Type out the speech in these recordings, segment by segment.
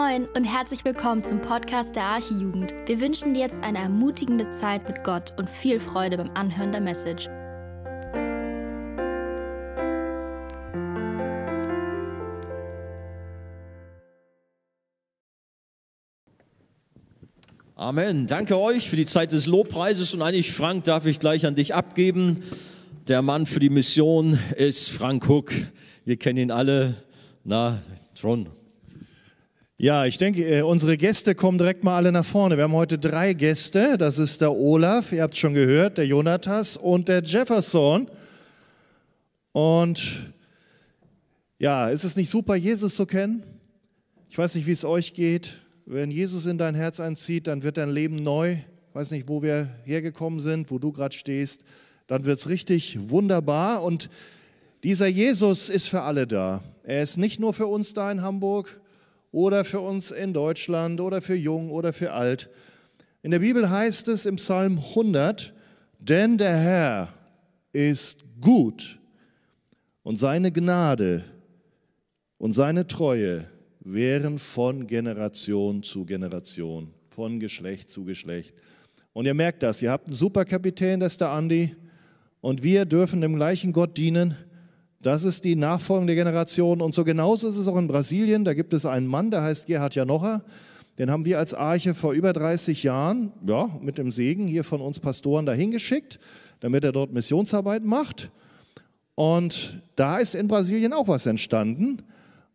Moin und herzlich willkommen zum Podcast der Archijugend. Wir wünschen dir jetzt eine ermutigende Zeit mit Gott und viel Freude beim Anhören der Message. Amen. Danke euch für die Zeit des Lobpreises und eigentlich, Frank, darf ich gleich an dich abgeben. Der Mann für die Mission ist Frank Huck. Wir kennen ihn alle. Na, Tron. Ja, ich denke, äh, unsere Gäste kommen direkt mal alle nach vorne. Wir haben heute drei Gäste. Das ist der Olaf, ihr habt schon gehört, der Jonatas und der Jefferson. Und ja, ist es nicht super, Jesus zu kennen? Ich weiß nicht, wie es euch geht. Wenn Jesus in dein Herz einzieht, dann wird dein Leben neu. Ich weiß nicht, wo wir hergekommen sind, wo du gerade stehst. Dann wird es richtig wunderbar. Und dieser Jesus ist für alle da. Er ist nicht nur für uns da in Hamburg oder für uns in Deutschland oder für jung oder für alt. In der Bibel heißt es im Psalm 100, denn der Herr ist gut und seine Gnade und seine Treue wären von Generation zu Generation, von Geschlecht zu Geschlecht. Und ihr merkt das, ihr habt einen Superkapitän, das ist der Andi, und wir dürfen dem gleichen Gott dienen. Das ist die nachfolgende Generation. Und so genauso ist es auch in Brasilien. Da gibt es einen Mann, der heißt Gerhard Janocha. Den haben wir als Arche vor über 30 Jahren, ja, mit dem Segen hier von uns Pastoren dahin geschickt, damit er dort Missionsarbeit macht. Und da ist in Brasilien auch was entstanden.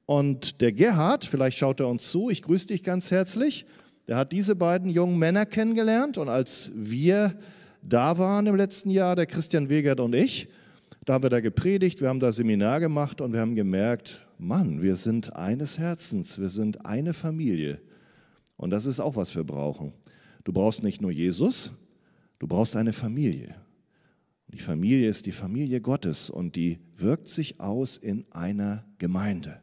Und der Gerhard, vielleicht schaut er uns zu, ich grüße dich ganz herzlich, der hat diese beiden jungen Männer kennengelernt. Und als wir da waren im letzten Jahr, der Christian Wegert und ich, da haben wir da gepredigt, wir haben da Seminar gemacht und wir haben gemerkt, Mann, wir sind eines Herzens, wir sind eine Familie. Und das ist auch, was wir brauchen. Du brauchst nicht nur Jesus, du brauchst eine Familie. Die Familie ist die Familie Gottes und die wirkt sich aus in einer Gemeinde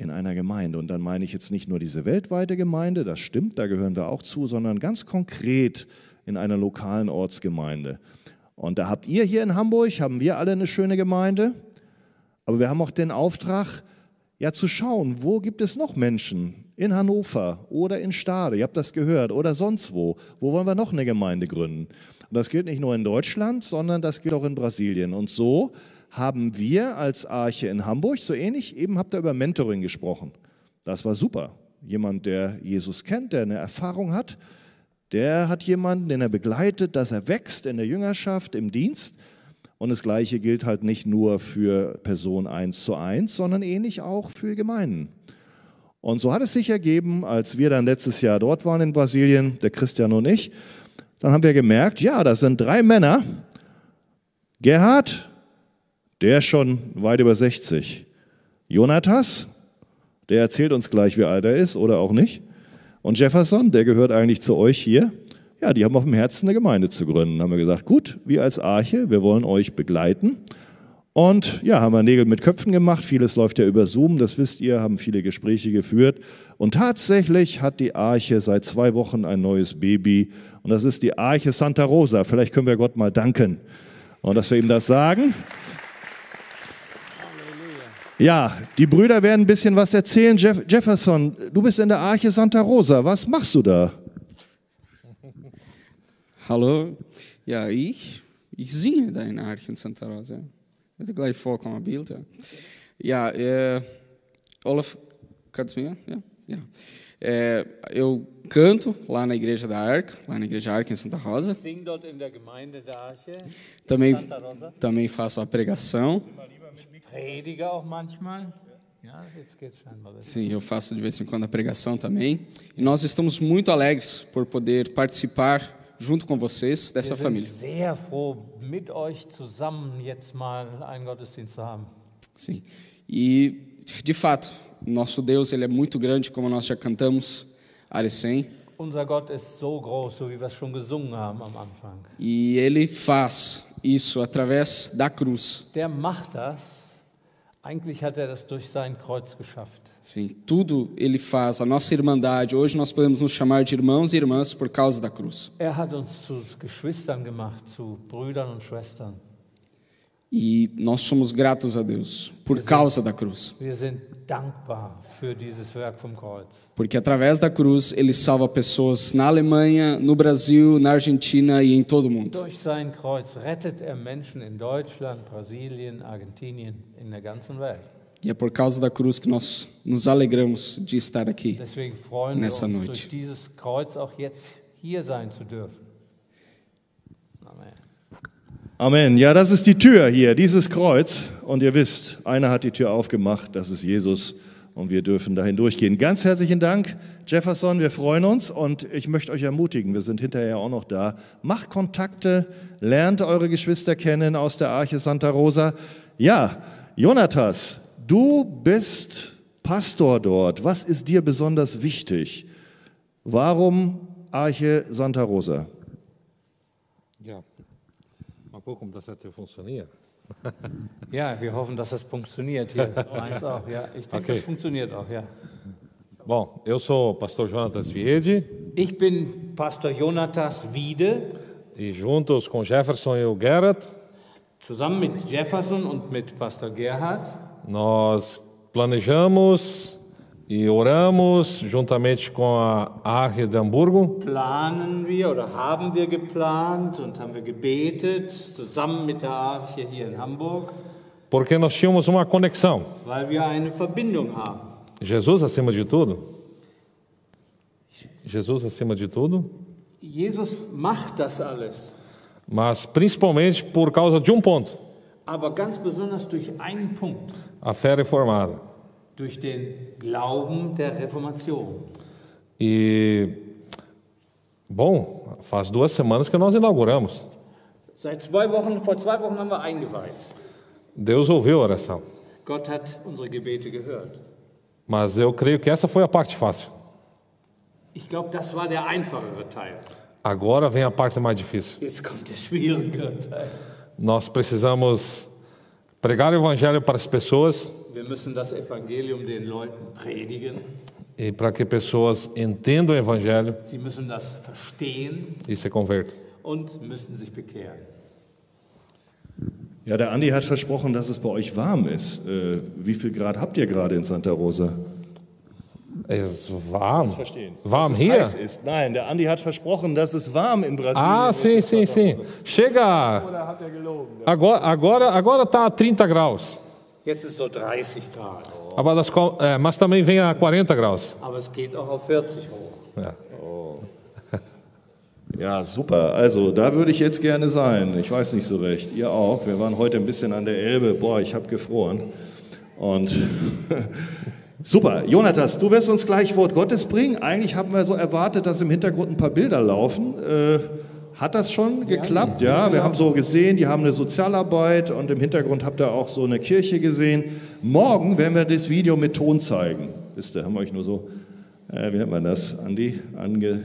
in einer Gemeinde. Und dann meine ich jetzt nicht nur diese weltweite Gemeinde, das stimmt, da gehören wir auch zu, sondern ganz konkret in einer lokalen Ortsgemeinde. Und da habt ihr hier in Hamburg, haben wir alle eine schöne Gemeinde, aber wir haben auch den Auftrag, ja zu schauen, wo gibt es noch Menschen in Hannover oder in Stade, ihr habt das gehört, oder sonst wo, wo wollen wir noch eine Gemeinde gründen? Und das gilt nicht nur in Deutschland, sondern das gilt auch in Brasilien. Und so haben wir als Arche in Hamburg, so ähnlich, eben habt ihr über Mentoring gesprochen. Das war super. Jemand, der Jesus kennt, der eine Erfahrung hat, der hat jemanden, den er begleitet, dass er wächst in der Jüngerschaft, im Dienst. Und das Gleiche gilt halt nicht nur für Person eins zu eins, sondern ähnlich auch für Gemeinden. Und so hat es sich ergeben, als wir dann letztes Jahr dort waren in Brasilien, der Christian und ich, dann haben wir gemerkt, ja, das sind drei Männer, Gerhard, der ist schon weit über 60. Jonatas, der erzählt uns gleich, wie alt er ist oder auch nicht. Und Jefferson, der gehört eigentlich zu euch hier. Ja, die haben auf dem Herzen eine Gemeinde zu gründen. Haben wir gesagt, gut, wir als Arche, wir wollen euch begleiten. Und ja, haben wir Nägel mit Köpfen gemacht. Vieles läuft ja über Zoom, das wisst ihr, haben viele Gespräche geführt. Und tatsächlich hat die Arche seit zwei Wochen ein neues Baby. Und das ist die Arche Santa Rosa. Vielleicht können wir Gott mal danken. Und dass wir ihm das sagen. Ja, die Brüder werden ein bisschen was erzählen. Jeff Jefferson, du bist in der Arche Santa Rosa. Was machst du da? Hallo, ja, ich, ich singe da in der Arche Santa Rosa. Ich werde gleich vorkommen, Bild. Ja, ja äh, Olaf, kannst du mir? Ja, ja. É, eu canto lá na igreja da Arca, lá na igreja Arca em Santa Rosa. Também, também faço a pregação. Predige auch manchmal. Sim, eu faço de vez em quando a pregação também. E nós estamos muito alegres por poder participar junto com vocês dessa família. Sim. E de fato, nosso Deus ele é muito grande, como nós já cantamos, Arecem. Unser Gott ist so groß, so wie wir es schon gesungen haben am Anfang. E ele faz isso através da cruz. Der macht das. Eigentlich hat er das durch sein Kreuz geschafft. Sim, tudo ele faz, a nossa irmandade. Hoje nós podemos nos chamar de irmãos e irmãs por causa da cruz. Er hat uns zu Geschwistern gemacht, zu Brüdern und Schwestern. E nós somos gratos a Deus por causa da cruz. Porque através da cruz ele salva pessoas na Alemanha, no Brasil, na Argentina e em todo o mundo. Er. E é por causa da cruz que nós nos alegramos de estar aqui. Deswegen freuen wir Nessa uns, noite. durch dieses Kreuz auch jetzt hier sein zu dürfen. Amen. Ja, das ist die Tür hier, dieses Kreuz. Und ihr wisst, einer hat die Tür aufgemacht, das ist Jesus. Und wir dürfen dahin durchgehen. Ganz herzlichen Dank, Jefferson. Wir freuen uns und ich möchte euch ermutigen, wir sind hinterher auch noch da. Macht Kontakte, lernt eure Geschwister kennen aus der Arche Santa Rosa. Ja, Jonatas, du bist Pastor dort. Was ist dir besonders wichtig? Warum Arche Santa Rosa? Ja, gucken, ob das funktioniert. Ja, wir hoffen, dass das funktioniert hier. Meins auch, ja. Ich denke, Okay. das funktioniert auch, ja. Bom, eu sou pastor Jonatas Viede Ich bin Pastor Jonatas Wiede, e juntos com Jefferson e o Gerrit, zusammen mit Jefferson und mit Pastor Gerhard. nós planejamos e oramos juntamente com a Arche de Hamburgo Planen wir oder haben wir geplant und haben wir gebetet, zusammen mit der Arche hier in Hamburg, porque nós tínhamos uma conexão. weil wir eine Verbindung haben. Jesus acima de tudo. Jesus acima de tudo, Jesus macht das alles, mas principalmente por causa de um ponto: aber ganz besonders durch einen Punkt, a fé reformada. Durch den Glauben der Reformation. E, bom, faz duas semanas que nós inauguramos. Seit zwei Wochen, vor zwei Wochen haben wir eingeweiht. Deus ouviu a oração. Gott hat unsere Gebete gehört. Mas eu creio que essa foi a parte fácil. Ich glaube, das war der einfachere Teil. Agora vem a parte mais difícil. Jetzt kommt der Teil. Nós precisamos pregar o evangelho para as pessoas Wir müssen das Evangelium den Leuten predigen. e para que pessoas entendam o evangelho Sie müssen das verstehen e se convertam. und müssen sich bekehren. Ja, der Andi hat versprochen, dass es bei euch warm ist. Äh, wie viel Grad habt ihr gerade in Santa Rosa? É warm. Verstehen. Warm Dass es hier? heiß ist. Nein, der Andi hat versprochen, dass es warm in Brasilien Ah, ist. sim, sim, sim. Chega. Oder hat er gelogen? Agora, agora, agora tá a 30 graus. Jetzt ist es so 30 Grad, Aber das, co- é, mas também vem a 40 graus. aber es geht auch auf 40 hoch. É. Ja, super. Also, da würde ich jetzt gerne sein. Ich weiß nicht so recht. Ihr auch. Wir waren heute ein bisschen an der Elbe. Boah, ich habe gefroren. Und super. Jonatas, du wirst uns gleich Wort Gottes bringen. Eigentlich haben wir so erwartet, dass im Hintergrund ein paar Bilder laufen. Äh, hat das schon geklappt? Ja, wir haben so gesehen, die haben eine Sozialarbeit und im Hintergrund habt ihr auch so eine Kirche gesehen. Morgen werden wir das Video mit Ton zeigen. Wisst ihr, haben wir euch nur so, äh, wie nennt man das, Andi, ange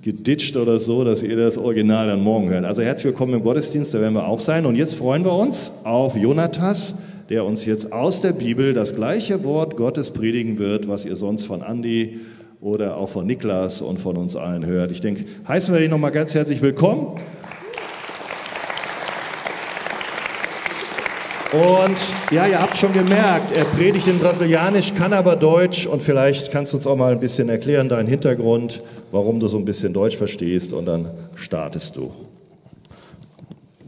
geditscht oder so, dass ihr das Original dann morgen hört. Also herzlich willkommen im Gottesdienst, da werden wir auch sein. Und jetzt freuen wir uns auf Jonatas, der uns jetzt aus der Bibel das gleiche Wort Gottes predigen wird, was ihr sonst von Andi oder auch von Niklas und von uns allen hört. Ich denke, heißen wir ihn nochmal ganz herzlich willkommen. Und ja, ihr habt schon gemerkt, er predigt in Brasilianisch, kann aber Deutsch und vielleicht kannst du uns auch mal ein bisschen erklären, deinen Hintergrund, warum du so ein bisschen Deutsch verstehst und dann startest du.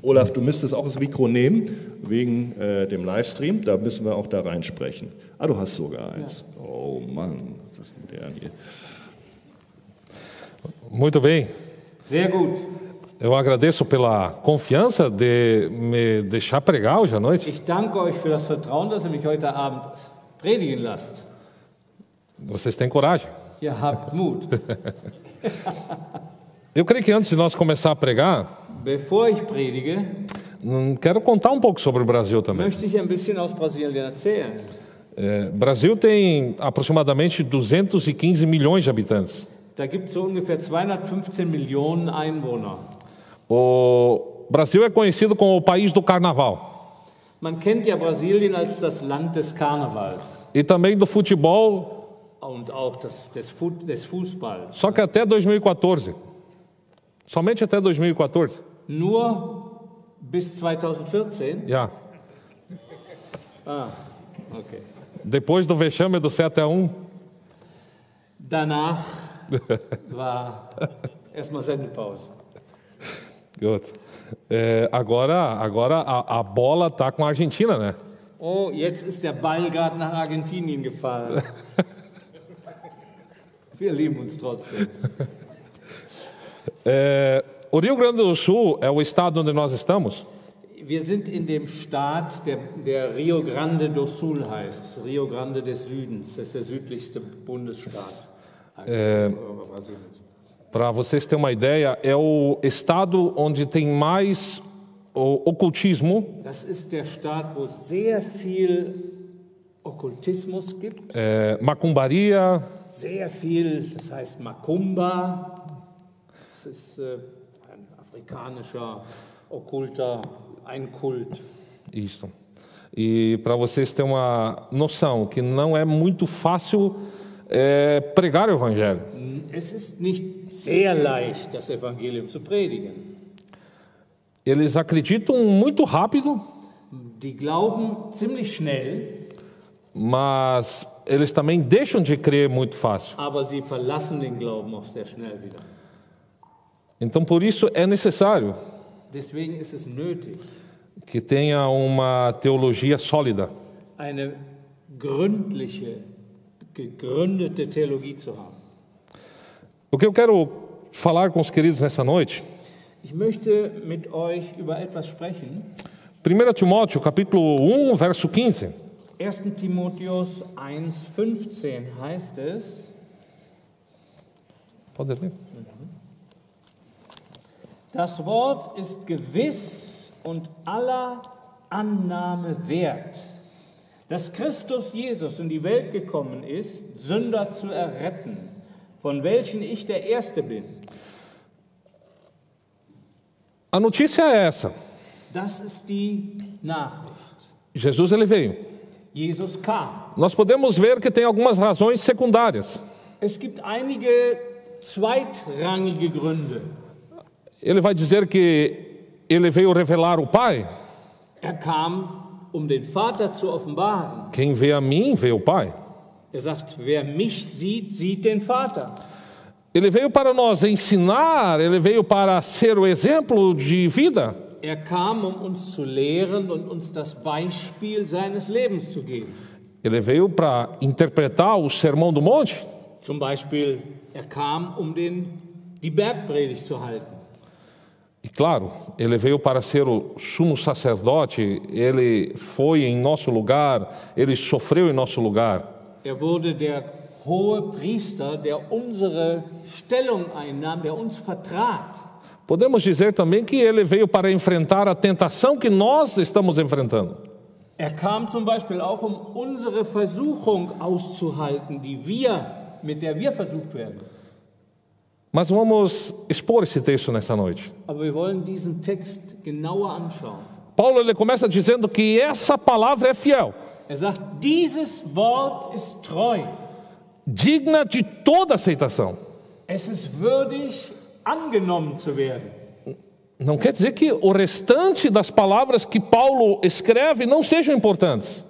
Olaf, du müsstest auch das Mikro nehmen, wegen äh, dem Livestream, da müssen wir auch da reinsprechen. Ah, du hast sogar eins. Oh Mann, Muito bem. Sehr gut. Eu agradeço pela confiança de me deixar pregar hoje à noite. Ich danke euch für das Vertrauen, dass ihr mich heute Abend predigen lasst. Vocês têm coragem. Ihr habt Mut. Eu creio que antes de nós começar a pregar, Bevor ich predige, hum, quero contar um pouco sobre o Brasil também. möchte ich ein bisschen aus Brasilien erzählen. É, Brasil tem aproximadamente 215 milhões de habitantes. Da gibt es ungefähr 215 Millionen Einwohner. O Brasil é conhecido como o país do carnaval Man kennt ja Brasilien als das Land des Karnevals e também do futebol, und auch das, des, Fu des Fußballs. só que até 2014. Somente até 2014. Nur Bis 2014? Já. Ah, okay. Depois do vexame do 7 a 1, Danach war erstmal Sendepause. Gut. É, agora agora a, a bola tá com a Argentina, né? Oh, jetzt ist der Ball gerade nach Argentinien gefallen. Wir lieben uns trotzdem. É, o Rio Grande do Sul é o estado onde nós estamos. Wir sind in dem Staat, der, der Rio Grande do Sul heißt, Rio Grande des Südens. Das ist der südlichste Bundesstaat. Para vocês terem uma ideia, é o estado onde tem mais o ocultismo, Das ist der Staat, wo sehr viel Okkultismus gibt, é, macumbaria, sehr viel, das heißt Makumba. Das ist äh, ein afrikanischer, okkulter, ein Kult. isso. E para vocês terem uma noção que não é muito fácil é, pregar o evangelho. Es ist nicht sehr leicht, das Evangelium zu predigen. Eles acreditam muito rápido, Die glauben ziemlich schnell, mas eles também deixam de crer muito fácil. aber sie verlassen den Glauben auch sehr schnell wieder. Então, por isso é necessário Deswegen ist es nötig, que tenha uma teologia sólida. eine gründliche, gegründete Theologie zu haben. O que eu quero falar com os queridos nessa noite, Ich möchte mit euch über etwas sprechen. 1 Timóteo, capítulo 1, verso 15. 1. Timotheus 1,15 heißt es, Pode ler? Das Wort ist gewiss und aller Annahme wert, dass Christus Jesus in die Welt gekommen ist, Sünder zu erretten, von welchen ich der Erste bin. A notícia é essa: Das ist die Nachricht. Jesus ele veio. Jesus kam. Nós podemos ver que tem algumas razões secundárias. Es gibt einige zweitrangige Gründe. Ele vai dizer que ele veio revelar o Pai. Er kam, um den Vater zu offenbaren. Quem vê a mim, vê o Pai. Er sagt, wer mich sieht, sieht den Vater. Ele veio para nos ensinar, ele veio para ser o exemplo de vida. Er kam, um uns zu lehren und uns das Beispiel seines Lebens zu geben. Ele veio para interpretar o Sermão do Monte. Zum Beispiel, er kam, um den, die Bergpredigt zu halten. E claro, ele veio para ser o sumo sacerdote, ele foi em nosso lugar, ele sofreu em nosso lugar. Er wurde der hohe Priester, der unsere Stellung einnahm, der uns vertrat. Podemos dizer também que ele veio para enfrentar a tentação que nós estamos enfrentando. Er kam zum Beispiel auch, um unsere Versuchung auszuhalten, die wir, mit der wir versucht werden. Mas vamos expor esse texto nessa noite. Paulo ele começa dizendo que essa palavra é fiel, Er sagt, dieses Wort ist treu. digna de toda aceitação. Es ist würdig, angenommen zu werden. Não quer dizer que o restante das palavras que Paulo escreve não sejam importantes.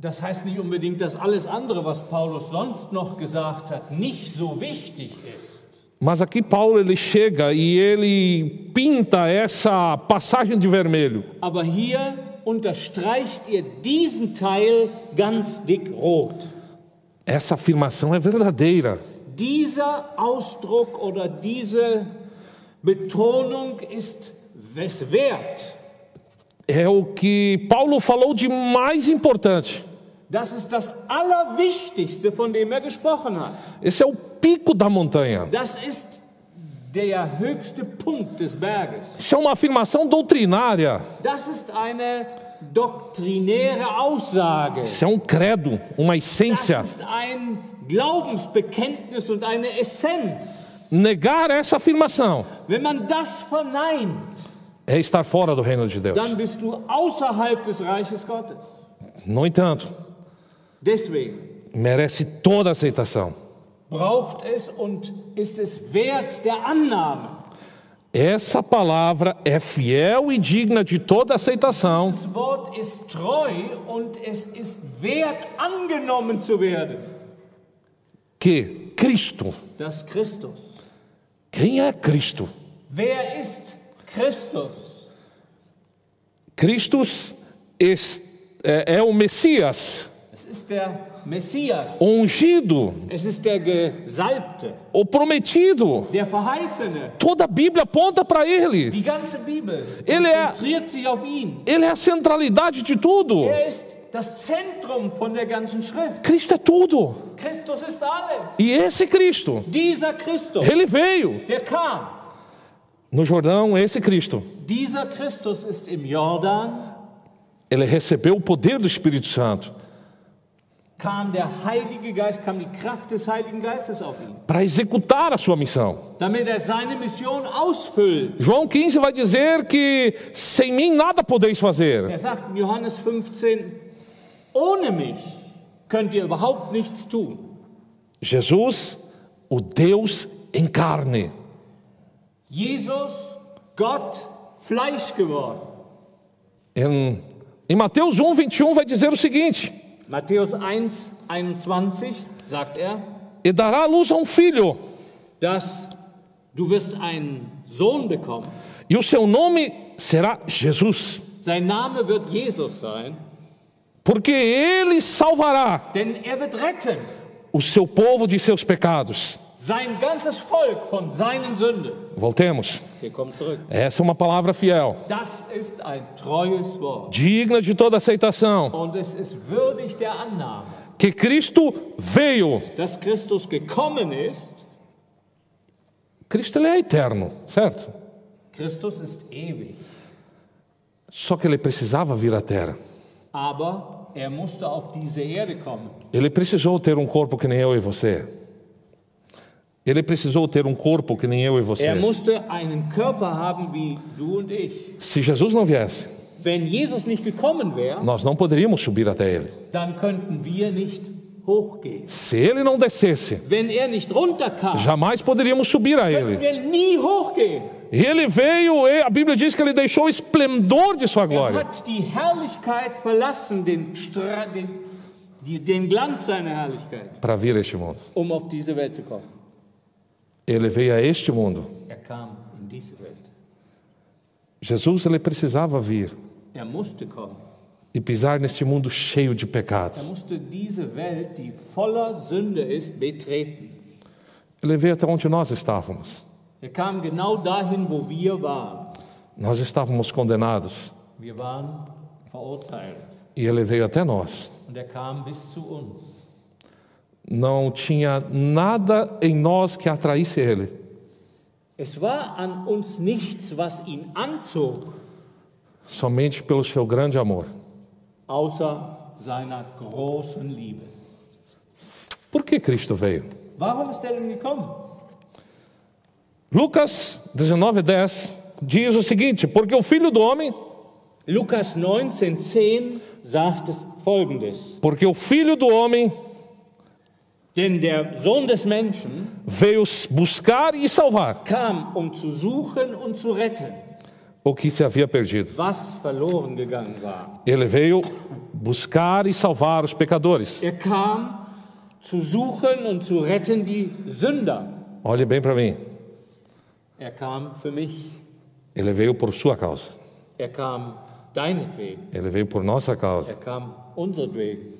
Das heißt nicht unbedingt, dass alles andere, was Paulus sonst noch gesagt hat, nicht so wichtig ist. Mas aqui Paulo ele chega e ele pinta essa passagem de vermelho. Aber hier unterstreicht ihr diesen Teil ganz dick rot. Essa afirmação é verdadeira. Dieser Ausdruck oder diese Betonung ist es wert. É o que Paulo falou de mais importante. Das ist das Allerwichtigste, von dem er gesprochen hat. Esse é o pico da montanha. Das ist der höchste Punkt des Berges. Isso é uma afirmação doutrinária. Das ist eine doktrinäre Aussage. Isso é um credo, uma Das essência. ist ein Glaubensbekenntnis und eine Essenz. Negar essa afirmação Wenn man das verneint, é estar fora do reino de Deus. dann bist du außerhalb des Reiches Gottes. No entanto, Deswegen merece toda aceitação. braucht es und ist es wert der Annahme. Essa palavra é fiel e digna de toda aceitação. Das Wort ist treu und es ist wert, angenommen zu werden. Que Cristo, Das Christus. quem é Cristo? Wer ist Christus? Christus é, é o Messias, O ungido, o prometido. Toda a Bíblia aponta para ele. Ele é-. Ele é a centralidade de tudo. Er. Cristo é tudo. E esse Cristo, ele veio no Jordão, esse Cristo. Dieser Christus ist im Jordan, Ele recebeu o poder do Espírito Santo kam der Heilige Geist, kam die Kraft des Heiligen Geistes auf ihn, para executar a sua missão. damit er seine Mission ausfüllt. João 15 vai dizer que sem mim nada podeis fazer. Er sagt in Johannes 15, ohne mich könnt ihr überhaupt nichts tun. Jesus, o Deus em carne. Jesus, Gott, Fleisch geworden. Em, em Mateus 1, 21 vai dizer o seguinte: Matthäus 1, 21 sagt er, E dará à luz a um filho, dass du wirst einen Sohn bekommen. e o seu nome será Jesus, Sein Name wird Jesus sein, porque ele salvará denn er wird retten o seu povo de seus pecados. sein ganzes Volk von seinen Sünden. Voltemos. Essa é uma palavra fiel, digna de toda aceitação. Que Cristo veio. Cristo ele é eterno, certo? Christus ist ewig, Só que ele precisava vir à terra. aber er musste auf diese Erde kommen. Ele precisou ter um corpo que nem eu e você. Ele precisou ter um corpo que nem eu e você. Er. Se Jesus não viesse, wäre, nós não poderíamos subir até ele. Se ele não descesse, er jamais poderíamos subir a ele. E ele veio, e a Bíblia diz que ele deixou o esplendor de sua Er glória para vir a este mundo. um auf diese Welt zu kommen. Ele veio a este mundo. Er. Jesus ele precisava vir Er e pisar neste mundo cheio de Er pecados. betreten. Ele veio até onde nós estávamos. Er. Nós estávamos condenados e ele veio até nós. Und er kam bis zu uns. Não tinha nada em nós que atraísse ele. Es war an uns nichts, was ihn anzog, Somente pelo seu grande amor. außer seiner großen Liebe. Por que Cristo veio? Warum ist er denn gekommen? Lucas 19:10 diz o seguinte: Porque o Filho do homem, Lukas 19, 10 sagt es folgendes. porque o Filho do homem Denn der Sohn des Menschen veio buscar e salvar kam, um zu suchen und zu retten, o que se havia perdido. was verloren gegangen war. Ele veio buscar e salvar os pecadores. Er kam, zu suchen und zu retten die Sünder. Olhe bem para mim. Er kam für mich. Ele veio por sua causa. Er kam deinetwegen. Ele veio por nossa causa. Er kam unseretwegen.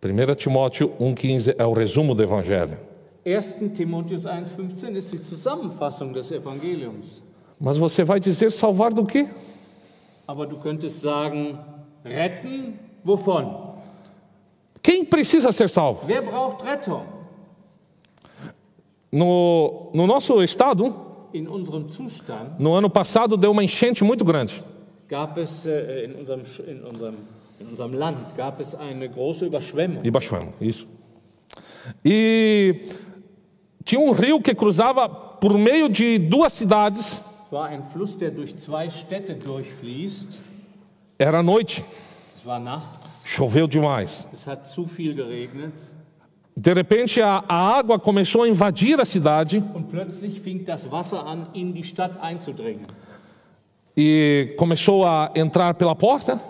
1 Timóteo 1,15 é o resumo do Evangelho. 1. Timotheus 1,15 ist die Zusammenfassung des Evangeliums. Mas você vai dizer salvar do quê? Aber du könntest sagen, retten wovon? Quem precisa ser salvo? Wer braucht Rettung? No, no nosso estado, In unserem Zustand no ano passado, deu uma enchente muito grande. gab es äh, in, unserem, in, unserem, in unserem Land gab es eine große Überschwemmung. Baixamos, isso. E tinha um rio que cruzava por meio de duas cidades. Es war ein Fluss, der durch zwei Städte durchfließt. Era noite, Es war nachts. choveu demais. Es hat zu viel geregnet. De repente a, a água começou a invadir a cidade und plötzlich fing das Wasser an, in die Stadt einzudringen. e começou a entrar pela porta,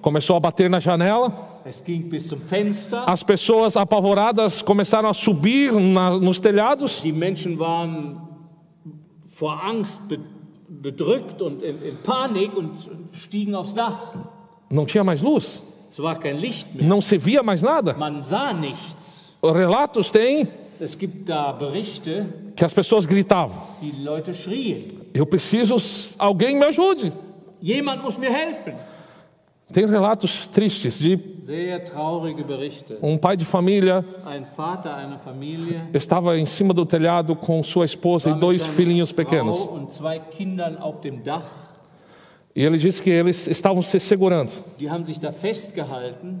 Começou a bater na janela. As pessoas apavoradas começaram a subir na- nos telhados. Die Menschen waren vor Angst be bedrückt und in, in Panik und stiegen aufs Dach. Não tinha mais luz, Es war kein Licht mehr. não se via mais nada. Man sah nichts. Relatos têm Es gibt da Berichte, que as pessoas gritavam: die Leute schrien. Eu preciso, alguém me ajude. Jemand muss mir helfen. Tem relatos tristes de Sehr traurige Berichte. um pai de família Ein Vater einer Familie estava em cima do telhado com sua esposa e dois seiner filhinhos Frau pequenos. E ele disse que eles estavam se segurando Die haben sich da festgehalten,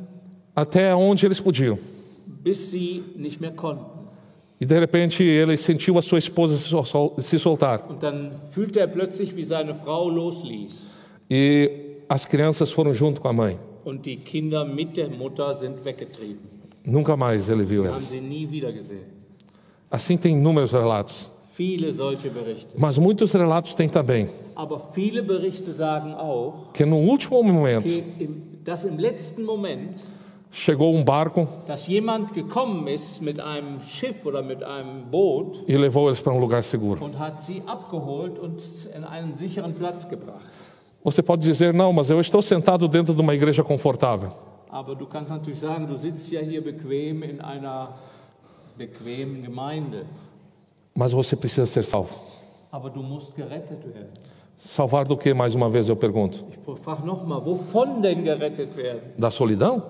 até onde eles podiam. bis sie nicht mehr konnten. E de repente ele sentiu a sua esposa se sol- sol- se soltar. Und dann fühlte er plötzlich, wie seine Frau losließ. E as crianças foram junto com a mãe. Und die Kinder mit der Mutter sind weggetrieben. Nunca mais ele viu haben elas. sie nie. Assim tem inúmeros relatos. Viele solche Berichte. Mas muitos relatos têm também Aber viele Berichte sagen auch, que no último momento que im, dass im letzten Moment, chegou um barco dass jemand gekommen ist mit einem Schiff oder mit einem Boot e levou eles para um lugar seguro. und hat sie abgeholt und in einen sicheren Platz gebracht. Você pode dizer, não, mas eu estou sentado dentro de uma igreja confortável. Aber du kannst natürlich sagen, du sitzt ja hier bequem in einer bequemen Gemeinde. Mas você precisa ser salvo. Aber du musst gerettet werden. Salvar do que, mais uma vez eu pergunto? Ich frage nochmal, wovon denn gerettet werden? Da solidão?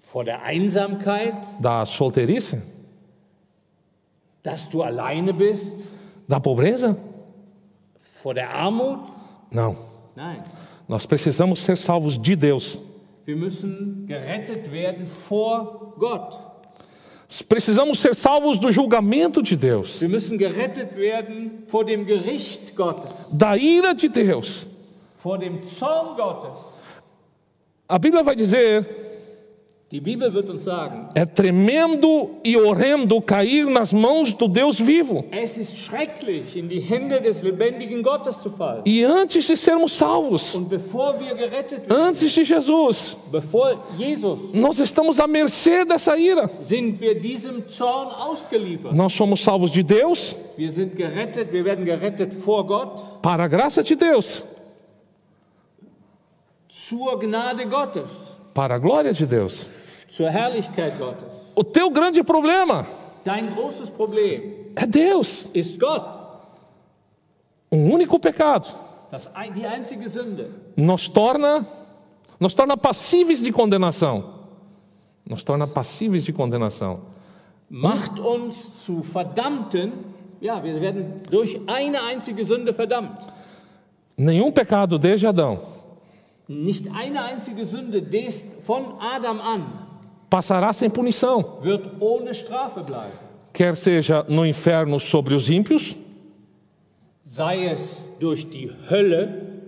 Vor der Einsamkeit, Da solteirice? dass du alleine bist? Da pobreza? Vor der Armut? Não. Nein. Nós precisamos ser salvos de Deus. Wir müssen gerettet werden vor Gott. Precisamos ser salvos do julgamento de Deus, Wir müssen gerettet werden vor dem Gericht Gottes, da ira de Deus. vor dem Zorn Gottes. A Bíblia vai dizer: Die Bibel wird uns sagen, é tremendo e horrendo cair nas mãos do Deus vivo. E antes de sermos salvos, werden, antes de Jesus, nós estamos à mercê dessa ira. Nós somos salvos de Deus, gerettet, para a graça de Deus, para a glória de Deus. O teu grande problema é Deus. Um único pecado nos torna, nos torna passíveis de condenação. Nos torna passíveis de condenação. macht uns zu Verdammten. Ja, wir werden durch eine einzige Sünde verdammt. Nenhum pecado desde Adão Nicht eine einzige Sünde des, von Adam an passará sem punição, quer seja no inferno sobre os ímpios, Sei es durch die Hölle,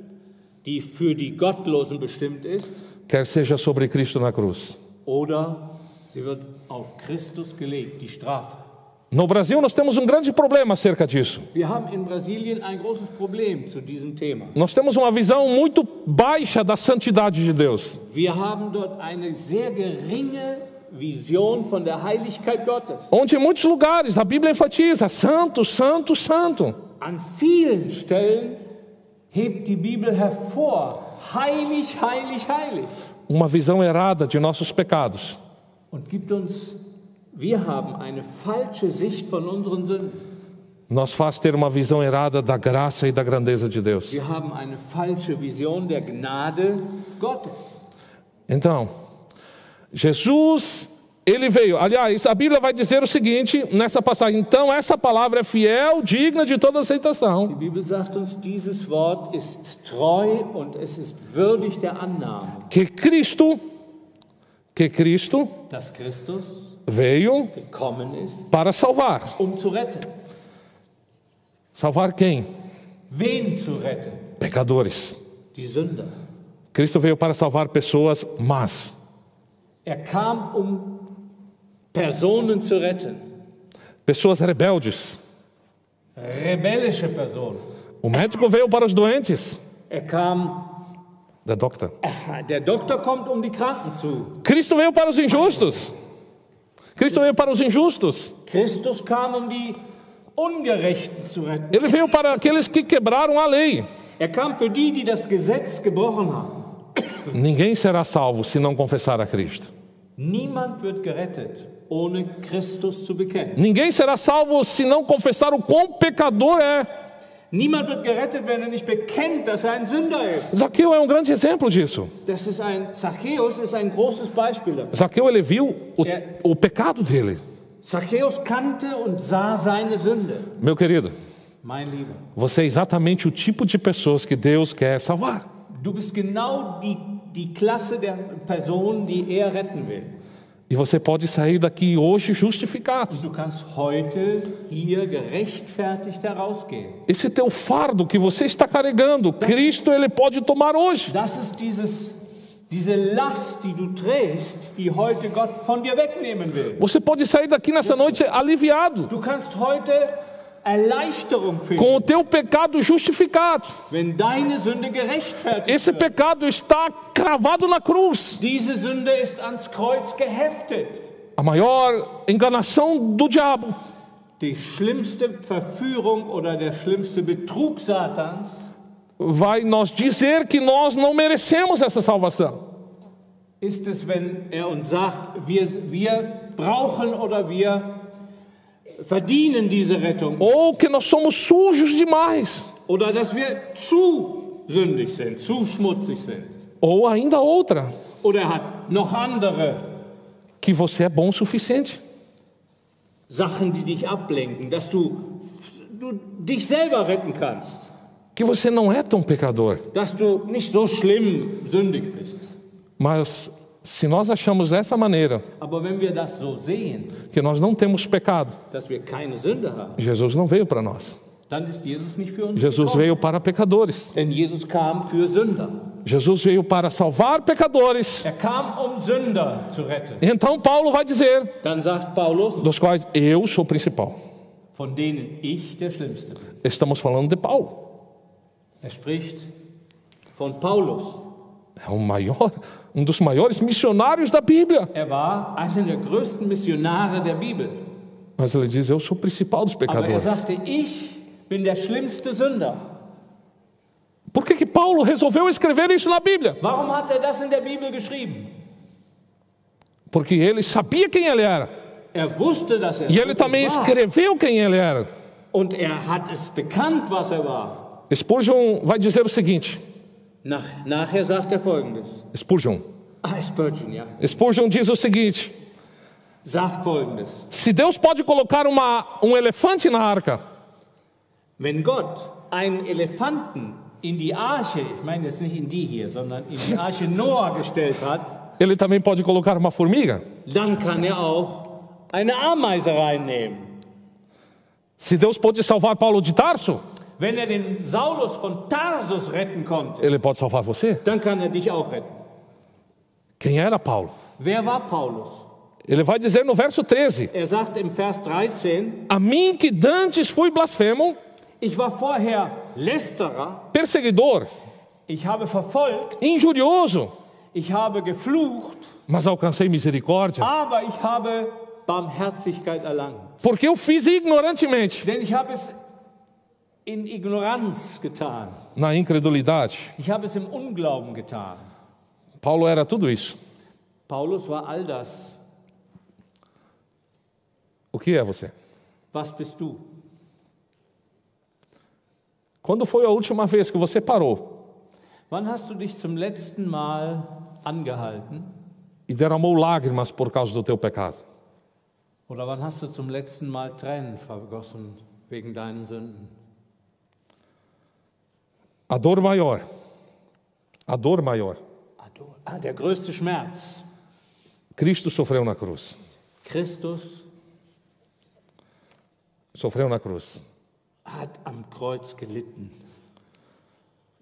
die für die Gottlosen bestimmt ist, quer seja sobre Cristo na cruz. oder sie wird auf Christus gelegt, die Strafe. No Brasil, nós temos um grande problema acerca disso. Nós temos uma visão muito baixa da santidade de Deus. Onde em muitos lugares a Bíblia enfatiza: santo, santo, santo. An vielen Stellen hebt die Bibel hervor, heilig, heilig, heilig. Uma visão errada de nossos pecados. Und gibt uns, wir haben eine falsche Sicht von unseren Sünden. Nos faz ter uma visão errada da graça e da grandeza de Deus. Wir haben eine falsche Vision der Gnade Gottes. Então, Jesus, ele veio. Aliás, a Bíblia vai dizer o seguinte nessa passagem: então, essa palavra é fiel, digna de toda aceitação. Die Bibel sagt uns, dieses Wort ist treu und es ist würdig der Annahme, Que Cristo, que Cristo dass Christus veio para salvar. Salvar quem? Pecadores. Cristo veio para salvar pessoas más. Er kam, um Personen zu retten, pessoas rebeldes. rebellische Personen. O médico veio para os doentes. Er kam, Der Doktor. der Doktor kommt, um die Kranken zu. Cristo veio para os injustos. Cristo veio para os injustos. Christus kam, um die Ungerechten zu retten. Ele veio para aqueles que quebraram a lei. Er kam für die, die das Gesetz gebrochen haben. Ninguém será salvo se não confessar a Cristo. Niemand wird gerettet, ohne Christus zu bekennen. Ninguém será salvo se não confessar o quão pecador é. Niemand wird gerettet, wenn er nicht bekennt, dass er ein Sünder ist. Zaqueu é um grande exemplo disso. Das ist ein, Zachäus ist ein großes Beispiel dafür. Zaqueu ele viu o, o pecado dele. Zachäus kannte und sah seine Sünde. Meu querido, Mein Lieber, você é exatamente o tipo de pessoas que Deus quer salvar. du bist genau die, die Klasse der Person, die er retten will. E você pode sair daqui hoje justificado. Esse teu fardo que você está carregando, Cristo ele pode tomar hoje. Das ist dieses, diese Last, die du trägst, die heute Gott von dir wegnehmen will. Você pode sair daqui nessa noite aliviado, Du kannst heute com o teu pecado justificado. Esse pecado está cravado na cruz. A maior enganação do diabo Die schlimmste Verführung oder der schlimmste Betrug Satans vai nos dizer que nós não merecemos essa salvação. ist es, wenn er uns sagt, wir, wir brauchen oder wir verdienen diese Rettung Ou que nós somos sujos demais. oder dass wir zu sündig sind, zu schmutzig sind. Ou ainda outra, Oder er hat noch andere que você é bom o suficiente. Sachen, die dich ablenken, dass du, du dich selber retten kannst, Que você não é tão pecador. dass du nicht so schlimm sündig bist. Mas se nós achamos dessa maneira que nós não temos pecado, Jesus não veio para nós. Jesus veio para pecadores. Jesus veio para salvar pecadores. Er. Então Paulo vai dizer, dos quais eu sou o principal. Estamos falando de Paulo. Er spricht von Paulus. É o maior, um dos maiores missionários da Bíblia. Er war einer der größten Missionare der Bibel. Mas ele diz, eu sou o principal dos Aber er pecadores. sagte, ich bin der schlimmste Sünder. Por que, que Paulo resolveu escrever isso na Bíblia? Warum hat er das in der Bibel geschrieben? Porque ele sabia quem ele era. Er wusste, dass er E ele também war. escreveu quem ele era. Und er hat es bekannt, was er war. Spurgeon vai dizer o seguinte: Nach, nachher sagt er folgendes. Spurgeon. Ah, Spurgeon, ja. Spurgeon diz o seguinte: Sagt folgendes. se Deus pode colocar uma, um elefante na arca, Wenn Gott einen Elefanten in die Arche, ich meine jetzt nicht in die hier, sondern in die Arche Noah gestellt hat, ele também pode colocar uma formiga. dann kann er auch eine Ameise reinnehmen. Se Deus pode salvar Paulo de Tarso, Wenn er den Saulus von Tarsus retten konnte, ele pode salvar você. dann kann er dich auch retten. Quem era Paulo? Wer war Paulus? Ele vai dizer no verso 13: Er sagt im Vers 13, A mim que dantes fui blasfemo, ich war vorher Lästerer, perseguidor, ich habe verfolgt, injurioso, ich habe geflucht, mas alcancei misericórdia, aber ich habe Barmherzigkeit erlangt. porque eu fiz ignorantemente, Denn ich habe es in Ignoranz getan. na incredulidade. Ich habe es im Unglauben getan. Paulo era tudo isso. Paulus war all das. O que é você? Was bist du? Quando foi a última vez que você parou Wann hast du dich zum letzten Mal angehalten? e derramou lágrimas por causa do teu pecado? Oder wann hast du zum letzten Mal Tränen vergossen wegen deinen Sünden? A dor maior, a dor maior, Ah, der größte Schmerz. Cristo sofreu na cruz. Christus Sofreu na cruz. hat am Kreuz gelitten.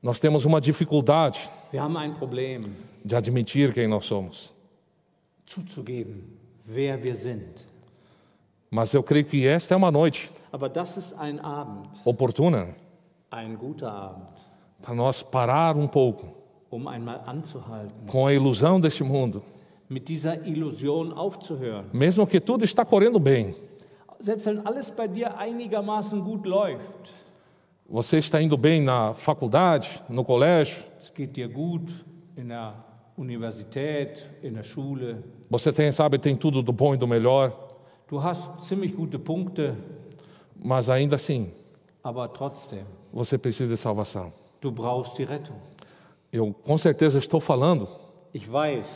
Nós temos uma dificuldade Wir haben ein Problem, de admitir quem nós somos. zuzugeben, wer wir sind. Mas eu creio que esta é uma noite Aber das ist ein Abend, oportuna ein guter Abend, para nós parar um pouco um com a ilusão deste mundo. Mesmo que tudo está correndo bem, você está indo bem na faculdade, no colégio, você tem, sabe, tem tudo do bom e do melhor, mas ainda assim, você precisa de salvação. Du brauchst die Rettung. Eu com certeza estou falando Ich weiß,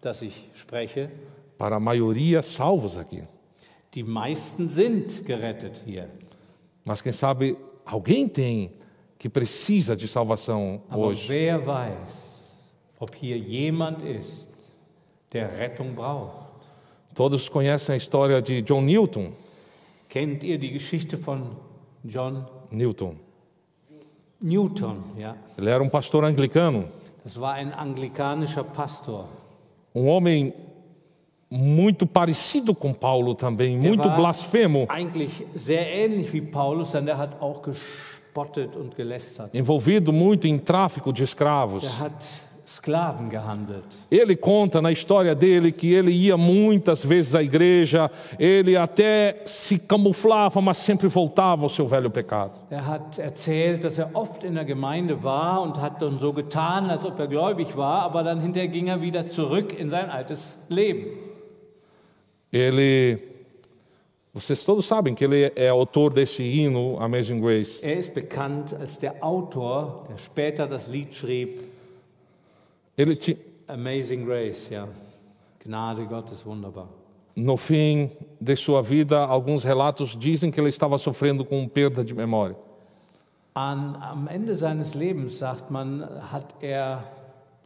dass ich spreche. para a maioria salvos aqui. Die meisten sind gerettet hier. Mas quem sabe alguém tem que precisa de salvação Aber hoje. wer weiß, ob hier jemand ist, der Rettung braucht? Todos conhecem a história de John Newton. Kennt ihr die Geschichte von John Newton. Newton? Ja, Ele era um pastor anglicano, das war ein anglikanischer Pastor. um homem muito parecido com Paulo também, Der muito blasfemo, Eigentlich sehr ähnlich wie Paulus, denn er hat auch gespottet und gelästert. envolvido muito em tráfico de escravos. Er hat Sklaven gehandelt. Ele conta na história dele que ele ia muitas vezes à igreja, ele até se camuflava, mas sempre voltava ao seu velho pecado. Er hat erzählt, dass er oft in der Gemeinde war und hat dann so getan, als ob er gläubig war, aber dann hinterher ging er wieder zurück in sein altes Leben. Ele, vocês todos sabem que ele é autor desse hino Amazing Grace. Er ist bekannt als der Autor, der später das Lied schrieb, Ele ti- Amazing Grace, ja. Gnade Gottes wunderbar. no fim de sua vida, alguns relatos dizem que ele estava sofrendo com perda de memória. An, am Ende seines Lebens, sagt man, hat er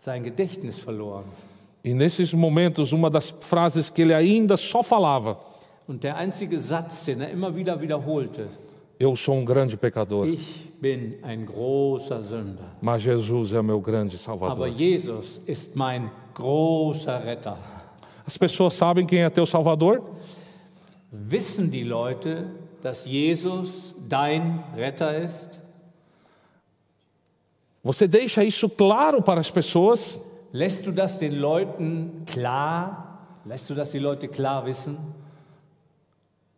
sein Gedächtnis verloren. E nesses momentos, uma das frases que ele ainda só falava: Und der einzige Satz, den er immer wieder wiederholte, Eu sou um grande pecador, ich bin ein großer Sünder. mas Jesus é meu grande Salvador. Jesus ist mein großer Retter. As pessoas sabem quem é teu Salvador? Wissen die Leute, dass Jesus dein Retter ist? Você deixa isso claro para as pessoas? Lässt du das den Leuten klar? Lässt du das die Leute klar wissen?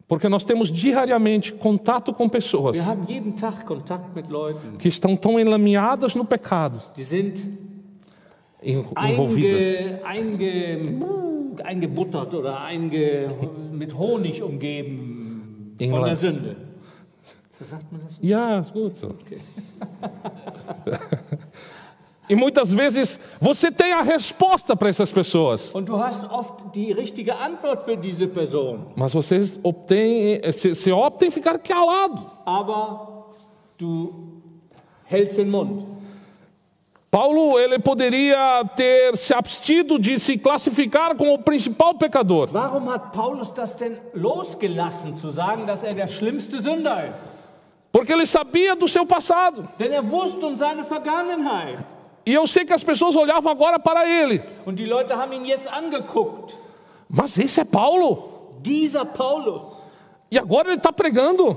Porque nós temos diariamente contato com pessoas Leuten, que estão tão enlameadas no pecado, envolvidas. einge, einge, eingebuttert oder einge, mit Honig umgeben von England. der Sünde. So sagt man das? Ja, gut so. E muitas vezes você tem a resposta para essas pessoas, Und du hast oft die richtige Antwort für diese Person, mas vocês obtêm, eh, se, se optam em ficar calado. Paulo ele poderia ter se abstido de se classificar como o principal pecador, Warum hat Paulus das denn losgelassen, zu sagen, dass er der schlimmste Sünder ist? porque ele sabia do seu passado. Denn er wusste um seine Vergangenheit. E eu sei que as pessoas olhavam agora para ele. Und die Leute haben ihn jetzt angeguckt. Mas esse é Paulo. E agora ele está pregando.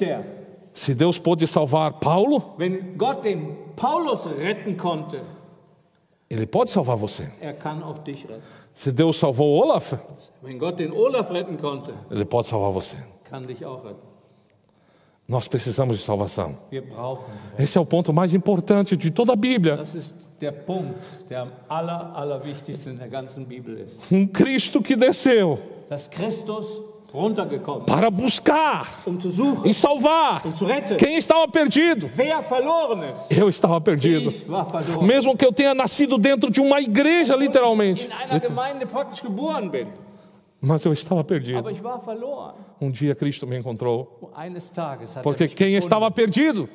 Er. Se Deus pôde salvar Paulo, Wenn Gott den Paulus retten konnte, ele pode salvar você. er. Se Deus salvou Olaf, Olaf retten konnte, ele pode salvar você. kann dich auch retten. Nós precisamos de salvação. Esse é o ponto mais importante de toda a Bíblia. Um Cristo que desceu para buscar e salvar quem estava perdido. Eu estava perdido. Mesmo que eu tenha nascido dentro de uma igreja, literalmente. Mas eu estava perdido. Um dia Cristo me encontrou. Porque er mich quem estava perdido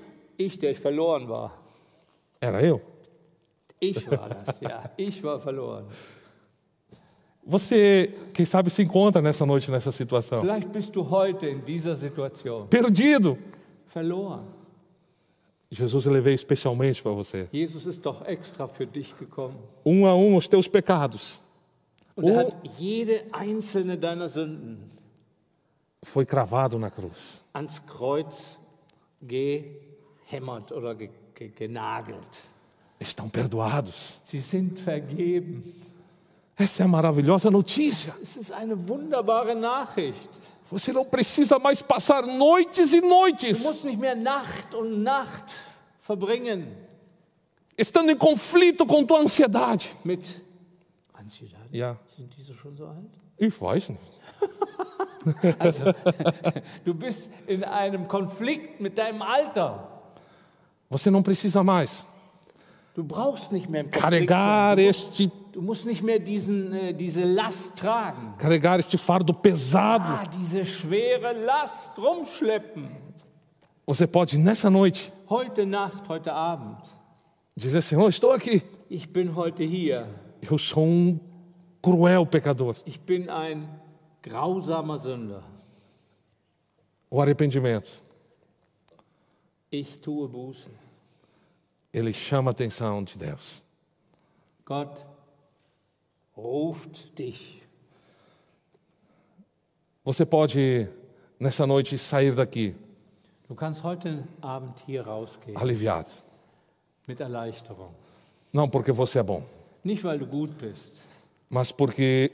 era eu. Você, quem sabe, se encontra nessa noite nessa situação. Perdido. Jesus ele veio especialmente para você. Um a um os teus pecados. Und er hat jede einzelne deiner Sünden foi cravado na cruz. ans Kreuz gehämmert oder ge ge genagelt. Estão perdoados. Sie sind vergeben. Essa é a maravilhosa notícia. Es ist eine wunderbare Nachricht. Você não precisa mais passar noites e Du noites musst nicht mehr Nacht und Nacht verbringen estando em conflito com tua ansiedade. mit Ansiedade. Ja, Sind diese schon so alt? ich weiß nicht. Du bist in einem Konflikt mit deinem Alter. Você não precisa mais Du brauchst nicht mehr im Konflikt carregar este, Du musst nicht mehr diesen, äh, diese Last tragen. carregar este fardo pesado. Ah, diese schwere Last rumschleppen. Você pode nessa noite Heute Nacht, heute Abend. dizer: Senhor, estou aqui. Ich bin heute hier. Eu sou um cruel pecador. Ich bin ein grausamer Sünder. O arrependimento, Ich tue Buße. ele chama a atenção de Deus. Gott ruft dich. Você pode nessa noite sair daqui Du kannst heute Abend hier rausgehen aliviado. mit Erleichterung. Não porque você é bom, Nicht, weil du gut bist. Mas porque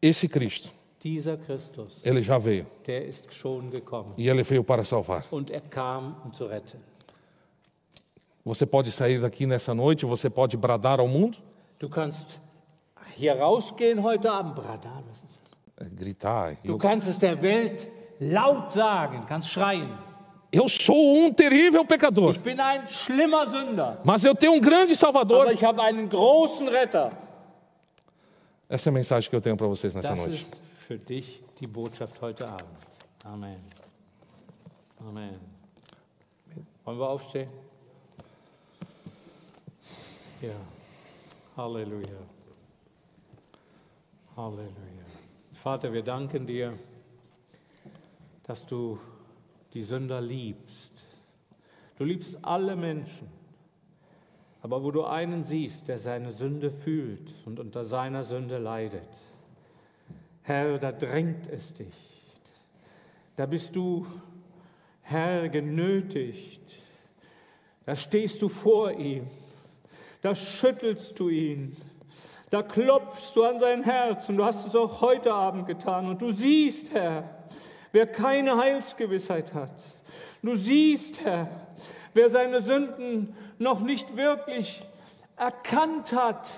esse Cristo, Christus, ele já veio gekommen. e ele veio para salvar. Er. Você pode sair daqui nessa noite, você pode bradar ao mundo, Du kannst hier rausgehen heute Abend, Brada, was ist das? eh, gritar. Du Eu, kannst es der Welt laut sagen, kannst schreien. eu sou um terrível pecador, mas eu tenho um grande Salvador. Essa é a mensagem que eu tenho para vocês nessa Das noite. ist für dich die Botschaft heute Abend. Amen. Amen. Wollen wir aufstehen? Ja. Halleluja. Halleluja. Vater, wir danken dir, dass du die Sünder liebst. Du liebst alle Menschen. Aber wo du einen siehst, der seine Sünde fühlt und unter seiner Sünde leidet, Herr, da drängt es dich. Da bist du, Herr, genötigt. Da stehst du vor ihm. Da schüttelst du ihn. Da klopfst du an sein Herz und du hast es auch heute Abend getan. Und du siehst, Herr, wer keine Heilsgewissheit hat. Du siehst, Herr, wer seine Sünden noch nicht wirklich erkannt hat,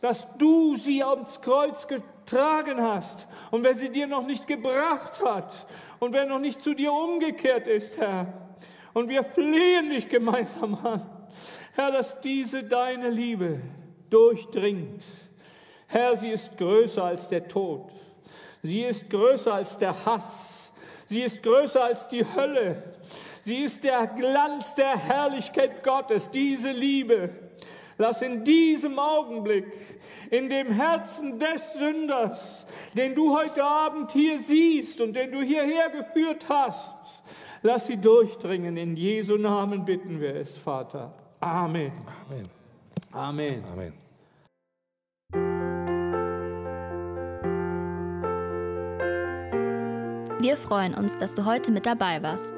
dass du sie ans Kreuz getragen hast und wer sie dir noch nicht gebracht hat und wer noch nicht zu dir umgekehrt ist, Herr. Und wir flehen dich gemeinsam an, Herr, dass diese deine Liebe durchdringt. Herr, sie ist größer als der Tod. Sie ist größer als der Hass. Sie ist größer als die Hölle. Sie ist der Glanz der Herrlichkeit Gottes, diese Liebe. Lass in diesem Augenblick, in dem Herzen des Sünders, den du heute Abend hier siehst und den du hierher geführt hast, lass sie durchdringen. In Jesu Namen bitten wir es, Vater. Amen. Amém. Amen. Amém. Wir freuen uns, dass du heute mit dabei warst.